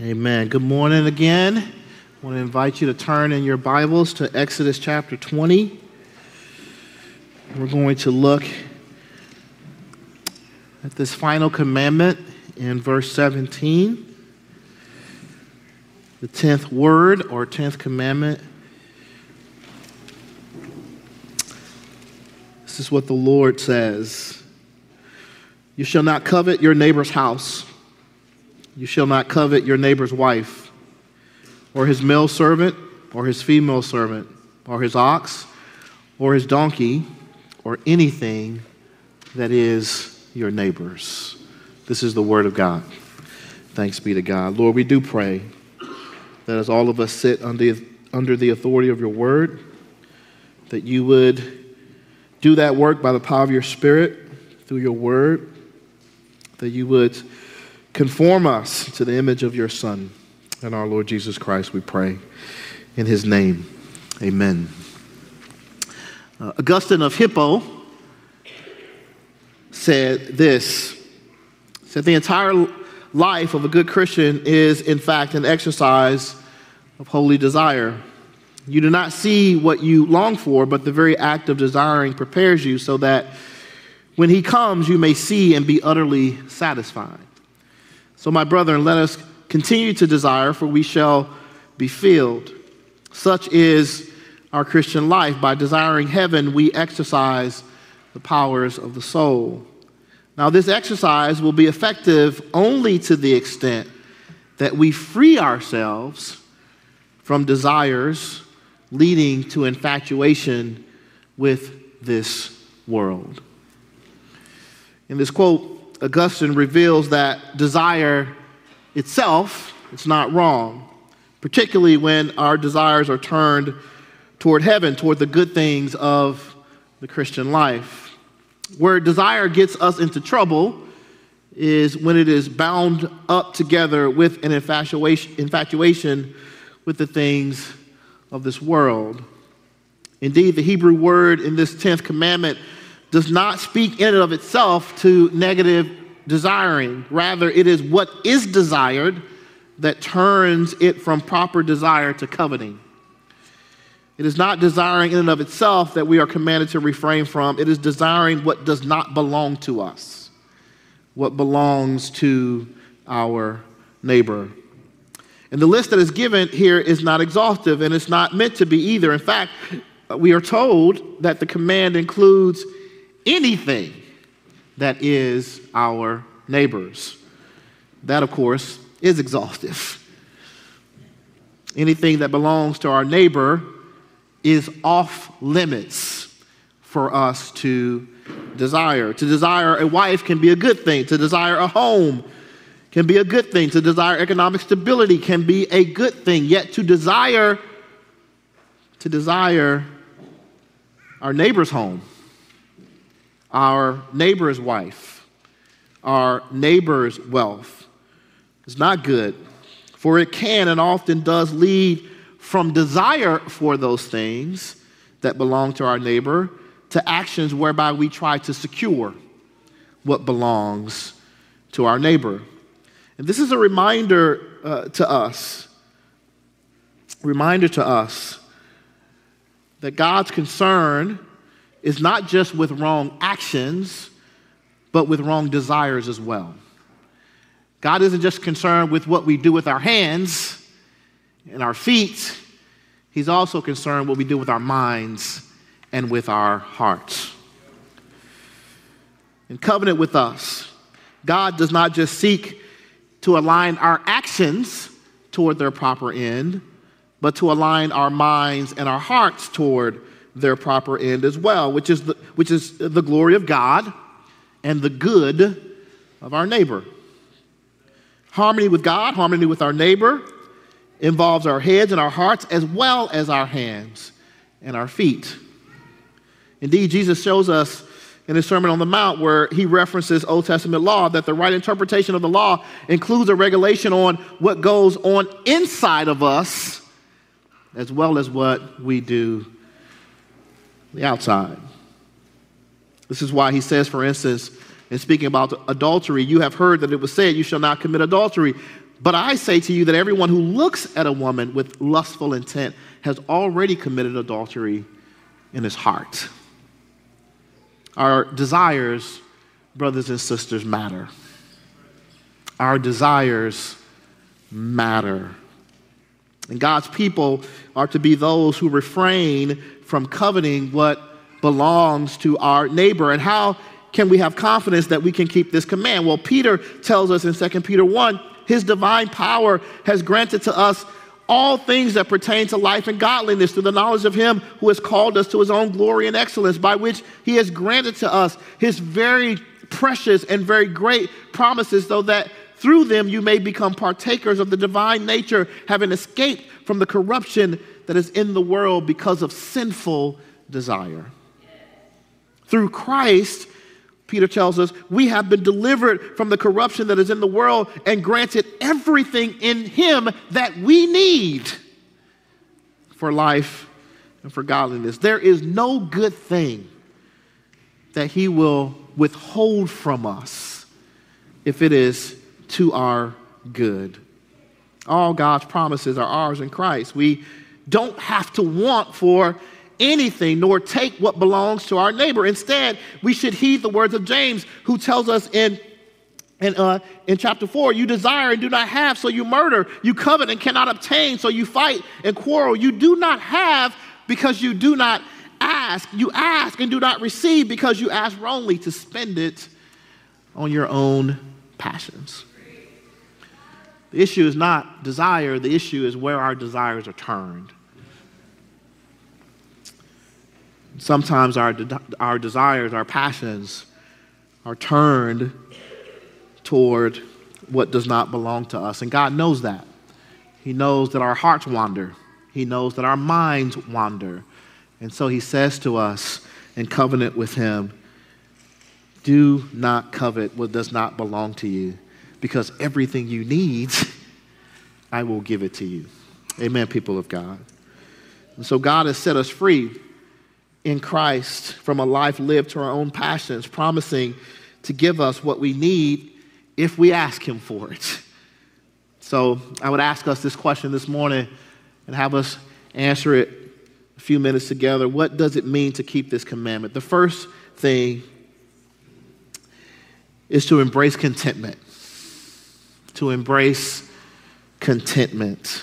Amen. Good morning again. I want to invite you to turn in your Bibles to Exodus chapter 20. We're going to look at this final commandment in verse 17. The 10th word or 10th commandment. This is what the Lord says You shall not covet your neighbor's house. You shall not covet your neighbor's wife, or his male servant, or his female servant, or his ox, or his donkey, or anything that is your neighbor's. This is the word of God. Thanks be to God. Lord, we do pray that as all of us sit under, under the authority of your word, that you would do that work by the power of your spirit through your word, that you would Conform us to the image of your Son and our Lord Jesus Christ, we pray. In his name, amen. Uh, Augustine of Hippo said this said the entire life of a good Christian is in fact an exercise of holy desire. You do not see what you long for, but the very act of desiring prepares you so that when he comes, you may see and be utterly satisfied. So, my brethren, let us continue to desire, for we shall be filled. Such is our Christian life. By desiring heaven, we exercise the powers of the soul. Now, this exercise will be effective only to the extent that we free ourselves from desires leading to infatuation with this world. In this quote, Augustine reveals that desire itself is not wrong, particularly when our desires are turned toward heaven, toward the good things of the Christian life. Where desire gets us into trouble is when it is bound up together with an infatuation, infatuation with the things of this world. Indeed, the Hebrew word in this 10th commandment does not speak in and of itself to negative desiring. Rather, it is what is desired that turns it from proper desire to coveting. It is not desiring in and of itself that we are commanded to refrain from. It is desiring what does not belong to us, what belongs to our neighbor. And the list that is given here is not exhaustive and it's not meant to be either. In fact, we are told that the command includes anything that is our neighbors. That, of course, is exhaustive. Anything that belongs to our neighbor is off limits for us to desire. To desire a wife can be a good thing, to desire a home can be a good thing, to desire economic stability can be a good thing, yet to desire to desire our neighbor's home our neighbor's wife, our neighbor's wealth is not good, for it can and often does lead from desire for those things that belong to our neighbor to actions whereby we try to secure what belongs to our neighbor. And this is a reminder uh, to us, reminder to us that God's concern is not just with wrong actions, but with wrong desires as well. God isn't just concerned with what we do with our hands and our feet, He's also concerned what we do with our minds and with our hearts. In covenant with us, God does not just seek to align our actions toward their proper end, but to align our minds and our hearts toward their proper end as well, which is the, which is the glory of God and the good of our neighbor. Harmony with God, harmony with our neighbor involves our heads and our hearts as well as our hands and our feet. Indeed, Jesus shows us in his Sermon on the Mount where he references Old Testament law that the right interpretation of the law includes a regulation on what goes on inside of us as well as what we do the outside. This is why he says, for instance, in speaking about adultery, you have heard that it was said, You shall not commit adultery. But I say to you that everyone who looks at a woman with lustful intent has already committed adultery in his heart. Our desires, brothers and sisters, matter. Our desires matter. And God's people are to be those who refrain from coveting what belongs to our neighbor. And how can we have confidence that we can keep this command? Well, Peter tells us in 2 Peter 1 his divine power has granted to us all things that pertain to life and godliness through the knowledge of him who has called us to his own glory and excellence, by which he has granted to us his very precious and very great promises, so that through them you may become partakers of the divine nature, having escaped from the corruption that is in the world because of sinful desire. Through Christ, Peter tells us, we have been delivered from the corruption that is in the world and granted everything in Him that we need for life and for godliness. There is no good thing that He will withhold from us if it is to our good. All God's promises are ours in Christ. We don't have to want for anything nor take what belongs to our neighbor. Instead, we should heed the words of James, who tells us in in, uh, in chapter 4, you desire and do not have, so you murder. You covet and cannot obtain, so you fight and quarrel. You do not have because you do not ask. You ask and do not receive because you ask wrongly to spend it on your own passions. The issue is not desire, the issue is where our desires are turned. Sometimes our, de- our desires, our passions are turned toward what does not belong to us. And God knows that. He knows that our hearts wander, He knows that our minds wander. And so He says to us in covenant with Him, do not covet what does not belong to you, because everything you need, I will give it to you. Amen, people of God. And so God has set us free in Christ from a life lived to our own passions, promising to give us what we need if we ask Him for it. So I would ask us this question this morning and have us answer it a few minutes together. What does it mean to keep this commandment? The first thing is to embrace contentment. To embrace contentment.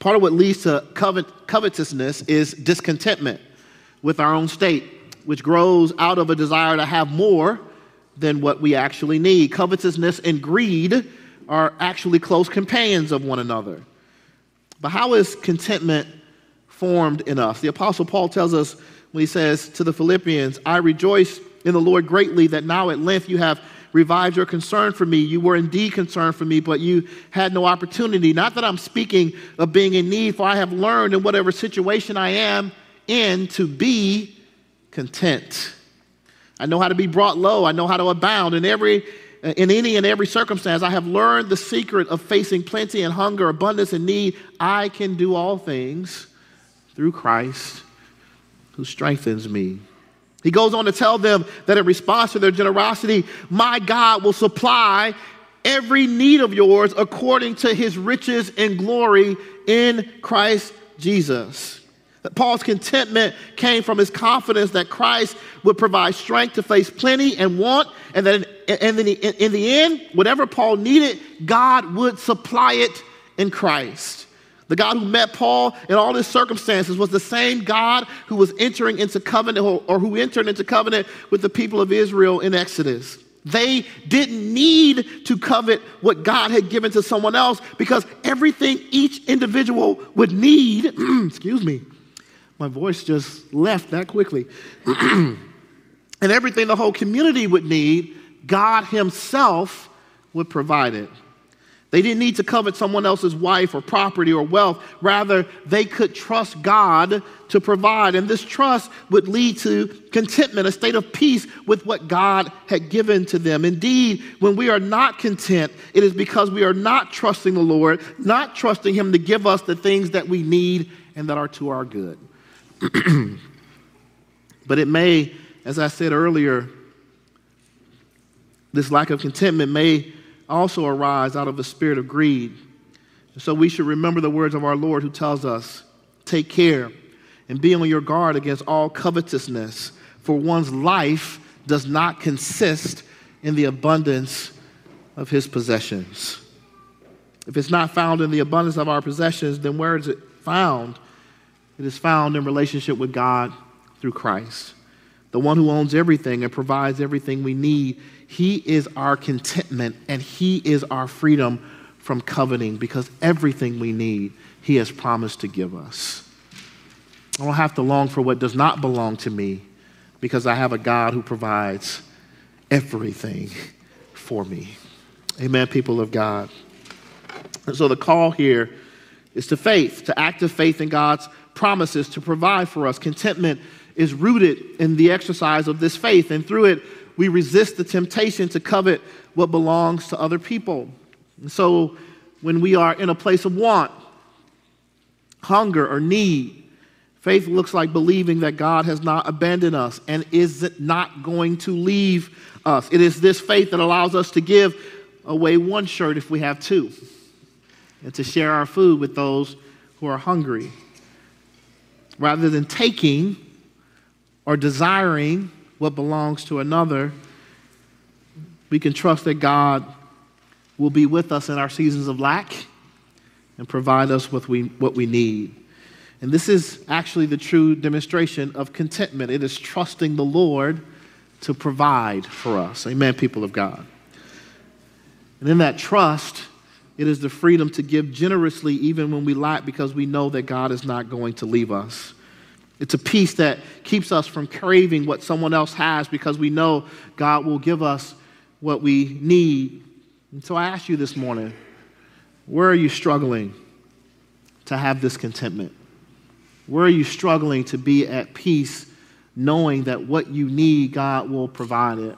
Part of what leads to covet- covetousness is discontentment with our own state, which grows out of a desire to have more than what we actually need. Covetousness and greed are actually close companions of one another. But how is contentment formed in us? The Apostle Paul tells us when he says to the Philippians, I rejoice in the Lord greatly that now at length you have revived your concern for me. You were indeed concerned for me, but you had no opportunity. Not that I'm speaking of being in need, for I have learned in whatever situation I am in to be content. I know how to be brought low. I know how to abound in every in any and every circumstance. I have learned the secret of facing plenty and hunger, abundance and need. I can do all things through Christ who strengthens me. He goes on to tell them that in response to their generosity, my God will supply every need of yours according to his riches and glory in Christ Jesus. That Paul's contentment came from his confidence that Christ would provide strength to face plenty and want, and that in, in, the, in the end, whatever Paul needed, God would supply it in Christ. The God who met Paul in all his circumstances was the same God who was entering into covenant or, who entered into covenant with the people of Israel in Exodus. They didn't need to covet what God had given to someone else because everything each individual would need, excuse me, my voice just left that quickly. and everything the whole community would need, God Himself would provide it. They didn't need to covet someone else's wife or property or wealth. Rather, they could trust God to provide. And this trust would lead to contentment, a state of peace with what God had given to them. Indeed, when we are not content, it is because we are not trusting the Lord, not trusting Him to give us the things that we need and that are to our good. but it may, as I said earlier, this lack of contentment may also arise out of a spirit of greed. So we should remember the words of our Lord who tells us, Take care and be on your guard against all covetousness, for one's life does not consist in the abundance of his possessions. If it's not found in the abundance of our possessions, then where is it found? It is found in relationship with God through Christ, the one who owns everything and provides everything we need. He is our contentment and He is our freedom from coveting because everything we need, He has promised to give us. I don't have to long for what does not belong to me because I have a God who provides everything for me. Amen, people of God. And so the call here is to faith, to active faith in God's promises to provide for us. Contentment is rooted in the exercise of this faith, and through it, we resist the temptation to covet what belongs to other people. And so when we are in a place of want, hunger, or need, Faith looks like believing that God has not abandoned us and is not going to leave us. It is this faith that allows us to give away one shirt if we have two, and to share our food with those who are hungry. Rather than taking or desiring what belongs to another, we can trust that God will be with us in our seasons of lack and provide us with we, what we need. And this is actually the true demonstration of contentment. It is trusting the Lord to provide for us. Amen, people of God. And in that trust, it is the freedom to give generously even when we lack because we know that God is not going to leave us. It's a peace that keeps us from craving what someone else has because we know God will give us what we need. And so I ask you this morning where are you struggling to have this contentment? Where are you struggling to be at peace knowing that what you need, God will provide it?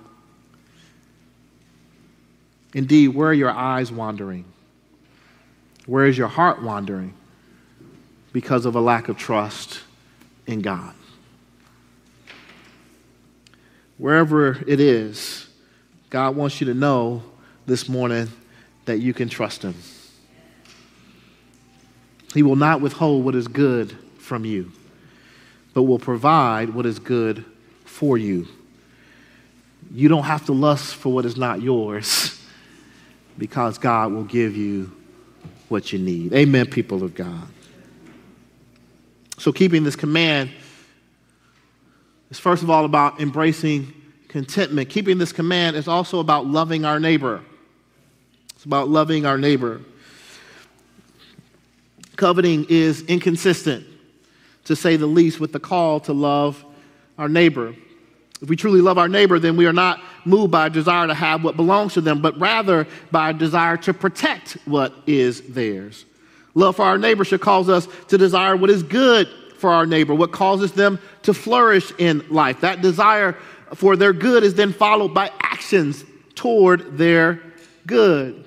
Indeed, where are your eyes wandering? Where is your heart wandering because of a lack of trust in God? Wherever it is, God wants you to know this morning that you can trust Him. He will not withhold what is good from you, but will provide what is good for you. You don't have to lust for what is not yours because God will give you what you need. Amen, people of God. So, keeping this command is first of all about embracing contentment. Keeping this command is also about loving our neighbor. It's about loving our neighbor. Coveting is inconsistent to say the least, with the call to love our neighbor. If we truly love our neighbor, then we are not moved by a desire to have what belongs to them, but rather by a desire to protect what is theirs. Love for our neighbor should cause us to desire what is good for our neighbor, what causes them to flourish in life. That desire for their good is then followed by actions toward their good.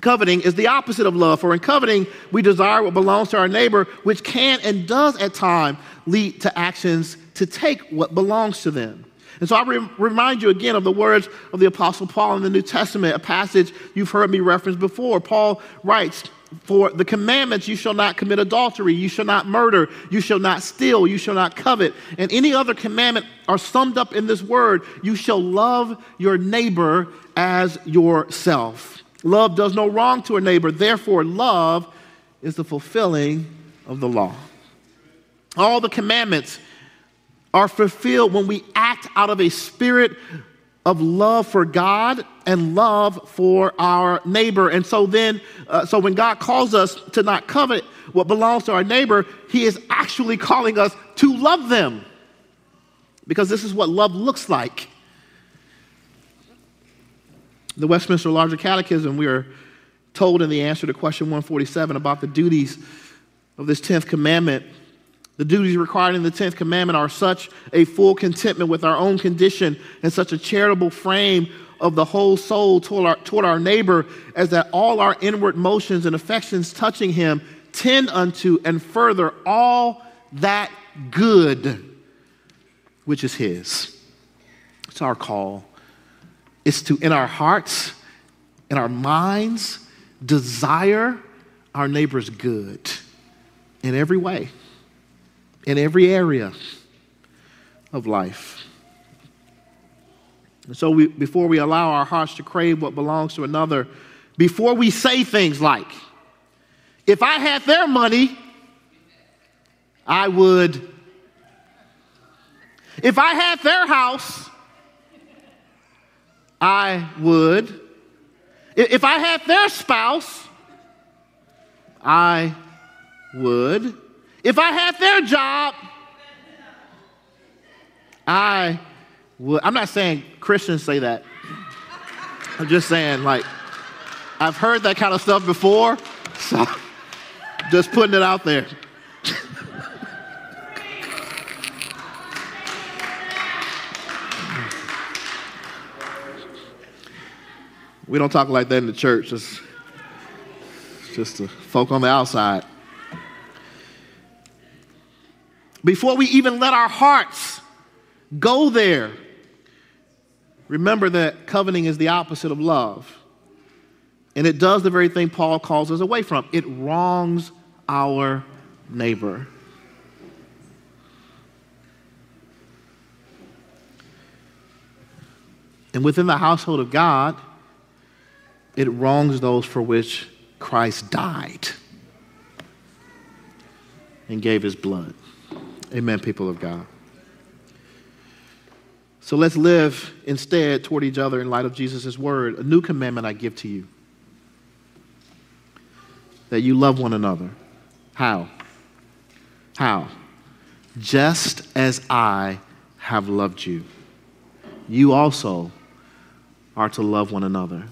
Coveting is the opposite of love, for in coveting, we desire what belongs to our neighbor, which can and does at times lead to actions to take what belongs to them. And so I re- remind you again of the words of the Apostle Paul in the New Testament, a passage you've heard me reference before. Paul writes, For the commandments, you shall not commit adultery, you shall not murder, you shall not steal, you shall not covet. And any other commandment are summed up in this word you shall love your neighbor as yourself. Love does no wrong to a neighbor. Therefore, love is the fulfilling of the law. All the commandments are fulfilled when we act out of a spirit of love for God and love for our neighbor. And so then, uh, so when God calls us to not covet what belongs to our neighbor, He is actually calling us to love them. Because this is what love looks like the Westminster Larger Catechism, we are told in the answer to question 147 about the duties of this 10th commandment. The duties required in the 10th commandment are such a full contentment with our own condition and such a charitable frame of the whole soul toward our, toward our neighbor as that all our inward motions and affections touching him tend unto and further all that good which is his. It's our call is to, in our hearts in our minds desire our neighbor's good in every way, in every area of life. And so, we, before we allow our hearts to crave what belongs to another, before we say things like, if I had their money, I would. If I had their house, I would. If I had their spouse, I would. If I had their job, I would. I'm not saying Christians say that. I'm just saying, like, I've heard that kind of stuff before, so just putting it out there. we don't talk like that in the church. It's just the folk on the outside. Before we even let our hearts go there, remember that coveting is the opposite of love. And it does the very thing Paul calls us away from it wrongs our neighbor. And within the household of God, it wrongs those for which Christ died and gave his blood. Amen, people of God. So let's live instead toward each other in light of Jesus' word. A new commandment I give to you that you love one another. How? How? Just as I have loved you, you also are to love one another.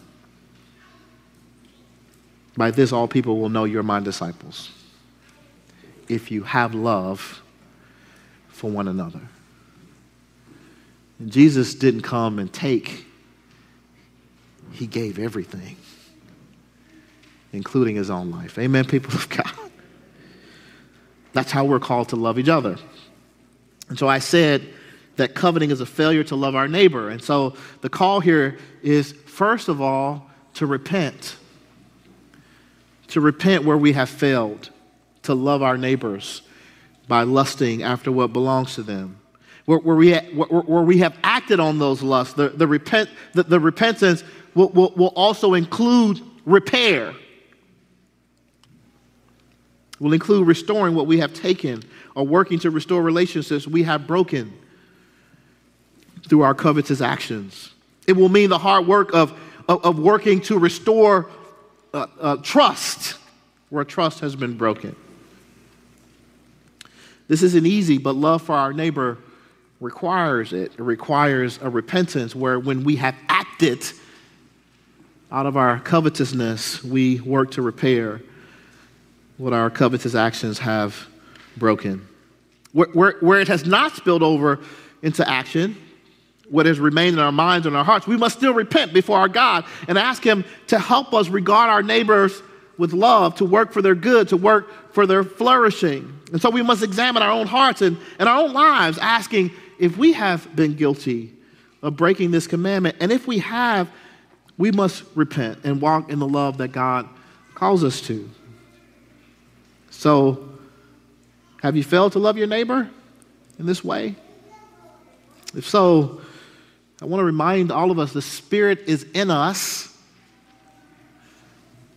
By this, all people will know you're my disciples. If you have love for one another. And Jesus didn't come and take, He gave everything, including His own life. Amen, people of God. That's how we're called to love each other. And so I said that coveting is a failure to love our neighbor. And so the call here is, first of all, to repent to repent where we have failed, to love our neighbors by lusting after what belongs to them. Where, where we, where, where, we have acted on those lusts, the, the, repent, the, the repentance will, will, will also include repair, will include restoring what we have taken or working to restore relationships we have broken through our covetous actions. It will mean the hard work of, of, of working to restore uh, uh, trust where trust has been broken. This isn't easy, but love for our neighbor requires it. It requires a repentance where when we have acted out of our covetousness, we work to repair what our covetous actions have broken. Where, where, where, it has not spilled over into action, what has remained in our minds and our hearts, we must still repent before our God and ask Him to help us regard our neighbors with love, to work for their good, to work for their flourishing. And so we must examine our own hearts and, and our own lives, asking if we have been guilty of breaking this commandment. And if we have, we must repent and walk in the love that God calls us to. So, have you failed to love your neighbor in this way? If so, I want to remind all of us the Spirit is in us,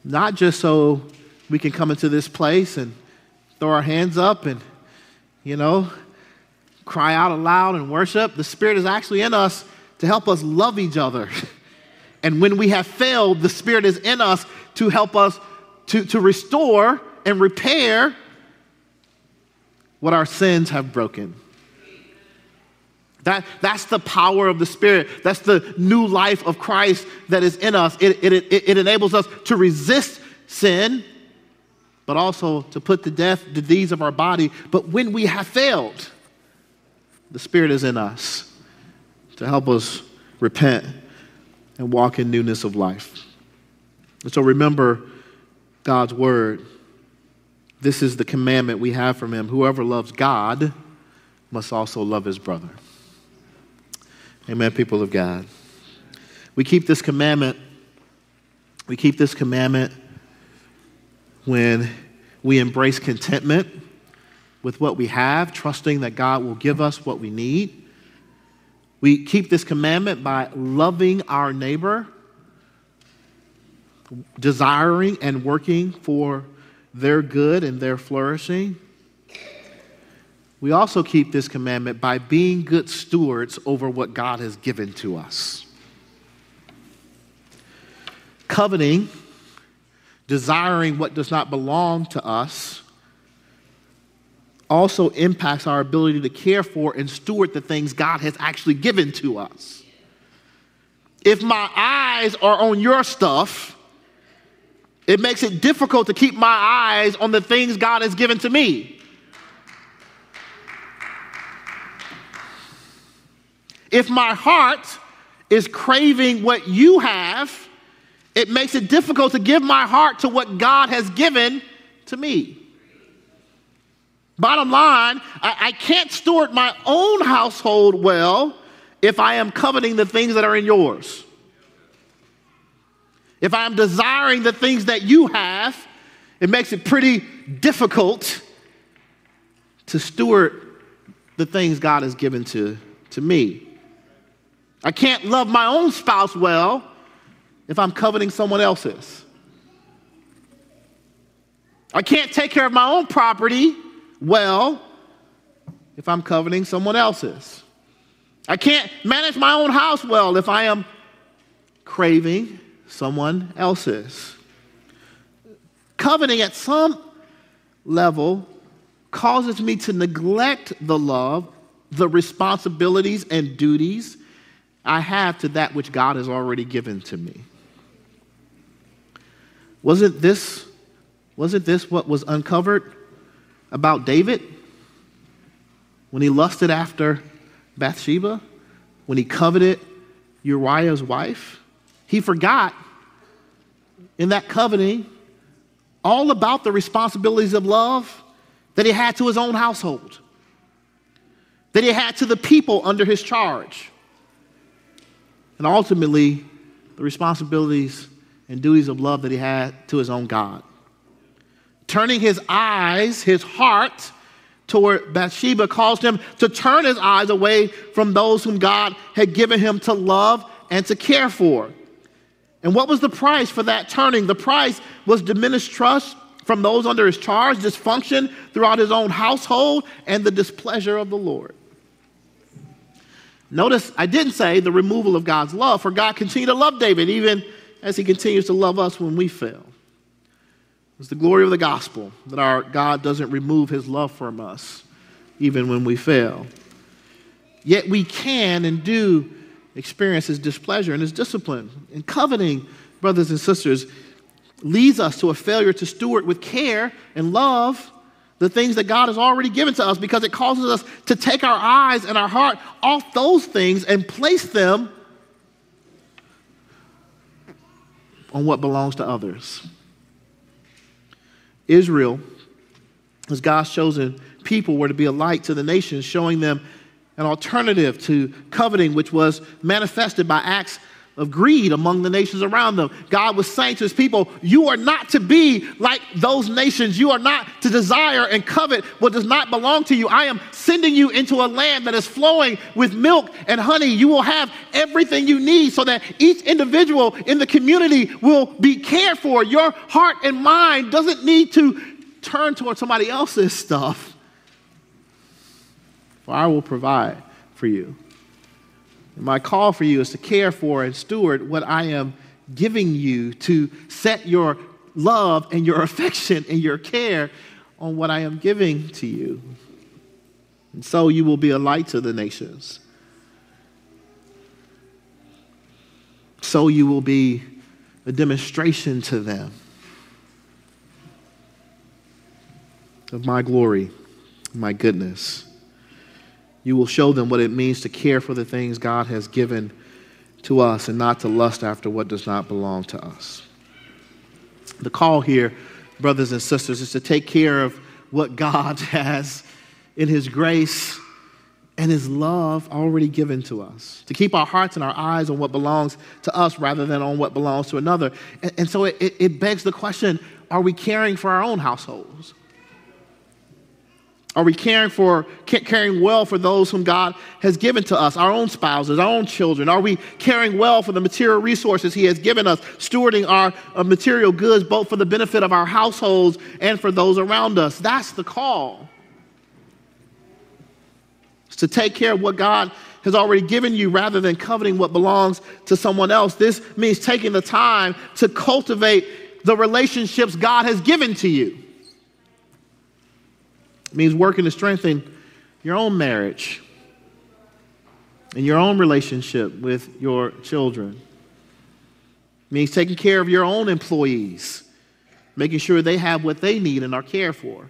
not just so we can come into this place and throw our hands up and, you know, cry out aloud and worship. The Spirit is actually in us to help us love each other. and when we have failed, the Spirit is in us to help us to, to restore and repair what our sins have broken. That, that's the power of the Spirit. That's the new life of Christ that is in us. It, it, it, it, enables us to resist sin, but also to put to death the deeds of our body. But when we have failed, the Spirit is in us to help us repent and walk in newness of life. And so remember God's word. This is the commandment we have from Him. Whoever loves God must also love his brother. Amen, people of God. We keep this commandment We keep this commandment when we embrace contentment with what we have, trusting that God will give us what we need. We keep this commandment by loving our neighbor, desiring and working for their good and their flourishing. We also keep this commandment by being good stewards over what God has given to us. Coveting, desiring what does not belong to us, also impacts our ability to care for and steward the things God has actually given to us. If my eyes are on your stuff, it makes it difficult to keep my eyes on the things God has given to me. If my heart is craving what you have, it makes it difficult to give my heart to what God has given to me. Bottom line, I, I, can't steward my own household well if I am coveting the things that are in yours. If I am desiring the things that you have, it makes it pretty difficult to steward the things God has given to, to me. I can't love my own spouse well if I'm coveting someone else's. I can't take care of my own property well if I'm coveting someone else's. I can't manage my own house well if I am craving someone else's. Coveting at some level causes me to neglect the love, the responsibilities, and duties I have to that which God has already given to me. Wasn't this, wasn't this what was uncovered about David when he lusted after Bathsheba, when he coveted Uriah's wife? He forgot in that coveting all about the responsibilities of love that he had to his own household, that he had to the people under his charge and ultimately the responsibilities and duties of love that he had to his own God. Turning his eyes, his heart, toward Bathsheba caused him to turn his eyes away from those whom God had given him to love and to care for. And what was the price for that turning? The price was diminished trust from those under his charge, dysfunction throughout his own household, and the displeasure of the Lord. Notice I didn't say the removal of God's love, for God continued to love David even as he continues to love us when we fail. It's the glory of the gospel that our God doesn't remove his love from us even when we fail. Yet we can and do experience his displeasure and his discipline. And coveting, brothers and sisters, leads us to a failure to steward with care and love the things that God has already given to us because it causes us to take our eyes and our heart off those things and place them on what belongs to others. Israel, as God's chosen people, were to be a light to the nations, showing them an alternative to coveting, which was manifested by acts of greed among the nations around them. God was saying to his people, You are not to be like those nations. You are not to desire and covet what does not belong to you. I am sending you into a land that is flowing with milk and honey. You will have everything you need so that each individual in the community will be cared for. Your heart and mind doesn't need to turn towards somebody else's stuff, for I will provide for you. My call for you is to care for and steward what I am giving you, to set your love and your affection and your care on what I am giving to you. And so you will be a light to the nations. So you will be a demonstration to them of my glory, my goodness. You will show them what it means to care for the things God has given to us and not to lust after what does not belong to us. The call here, brothers and sisters, is to take care of what God has in His grace and his love already given to us, to keep our hearts and our eyes on what belongs to us rather than on what belongs to another. And, and so it, it begs the question are we caring for our own households? Are we caring for caring well for those whom God has given to us, our own spouses, our own children? Are we caring well for the material resources He has given us, stewarding our uh, material goods both for the benefit of our households and for those around us? That's the call. It's to take care of what God has already given you rather than coveting what belongs to someone else. This means taking the time to cultivate the relationships God has given to you. It means working to strengthen your own marriage and your own relationship with your children. It means taking care of your own employees, making sure they have what they need and are cared for.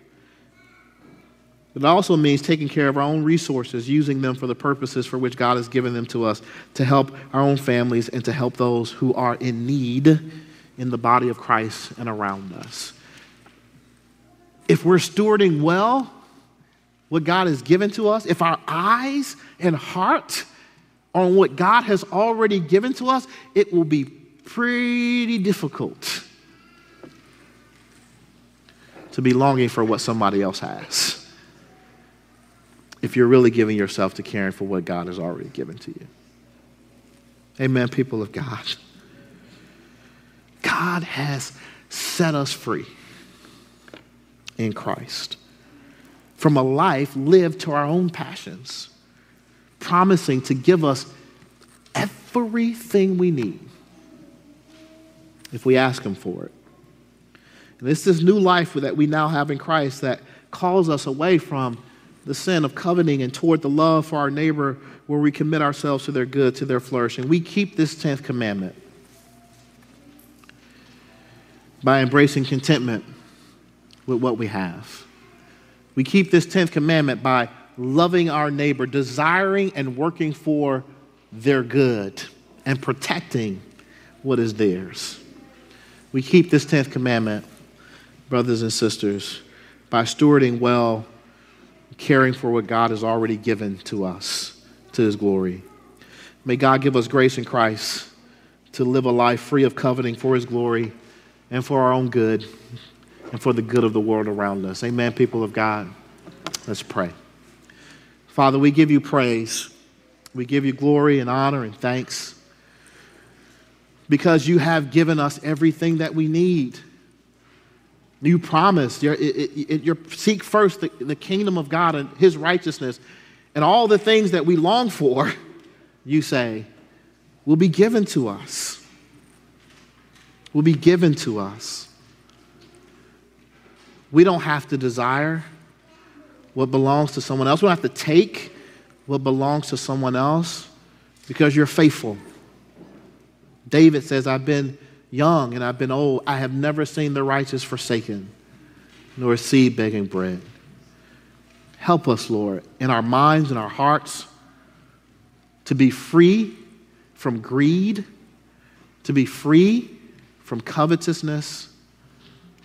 It also means taking care of our own resources, using them for the purposes for which God has given them to us to help our own families and to help those who are in need in the body of Christ and around us if we're stewarding well what God has given to us, if our eyes and heart are on what God has already given to us, it will be pretty difficult to be longing for what somebody else has if you're really giving yourself to caring for what God has already given to you. Amen, people of God. God has set us free in Christ from a life lived to our own passions, promising to give us everything we need if we ask Him for it. And it's this new life that we now have in Christ that calls us away from the sin of coveting and toward the love for our neighbor where we commit ourselves to their good, to their flourishing. We keep this 10th commandment by embracing contentment with what we have. We keep this 10th commandment by loving our neighbor, desiring and working for their good, and protecting what is theirs. We keep this 10th commandment, brothers and sisters, by stewarding well, caring for what God has already given to us to his glory. May God give us grace in Christ to live a life free of coveting for his glory and for our own good and for the good of the world around us. Amen, people of God. Let's pray. Father, we give you praise. We give you glory and honor and thanks because you have given us everything that we need. You promised, you're, you're, seek first the, the kingdom of God and his righteousness, and all the things that we long for, you say, will be given to us. Will be given to us. We don't have to desire what belongs to someone else. We don't have to take what belongs to someone else because you're faithful. David says, I've been young and I've been old. I have never seen the righteous forsaken, nor seed begging bread. Help us, Lord, in our minds and our hearts to be free from greed, to be free from covetousness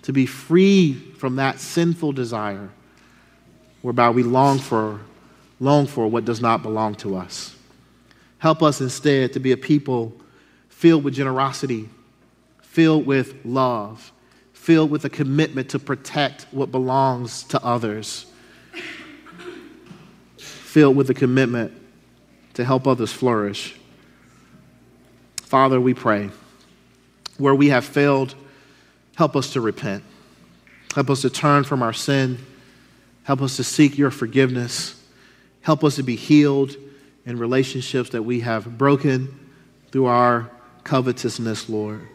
to be free from that sinful desire whereby we long for, long for what does not belong to us. Help us instead to be a people filled with generosity, filled with love, filled with a commitment to protect what belongs to others, filled with a commitment to help others flourish. Father, we pray where we have failed Help us to repent. Help us to turn from our sin. Help us to seek your forgiveness. Help us to be healed in relationships that we have broken through our covetousness, Lord.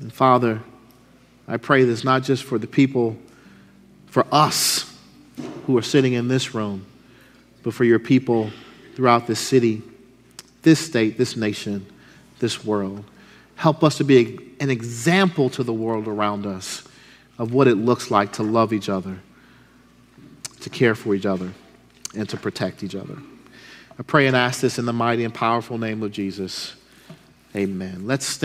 And Father, I pray this not just for the people, for us who are sitting in this room, but for your people throughout this city, this state, this nation, this world. Help us to be an example to the world around us of what it looks like to love each other, to care for each other, and to protect each other. I pray and ask this in the mighty and powerful name of Jesus. Amen. Let's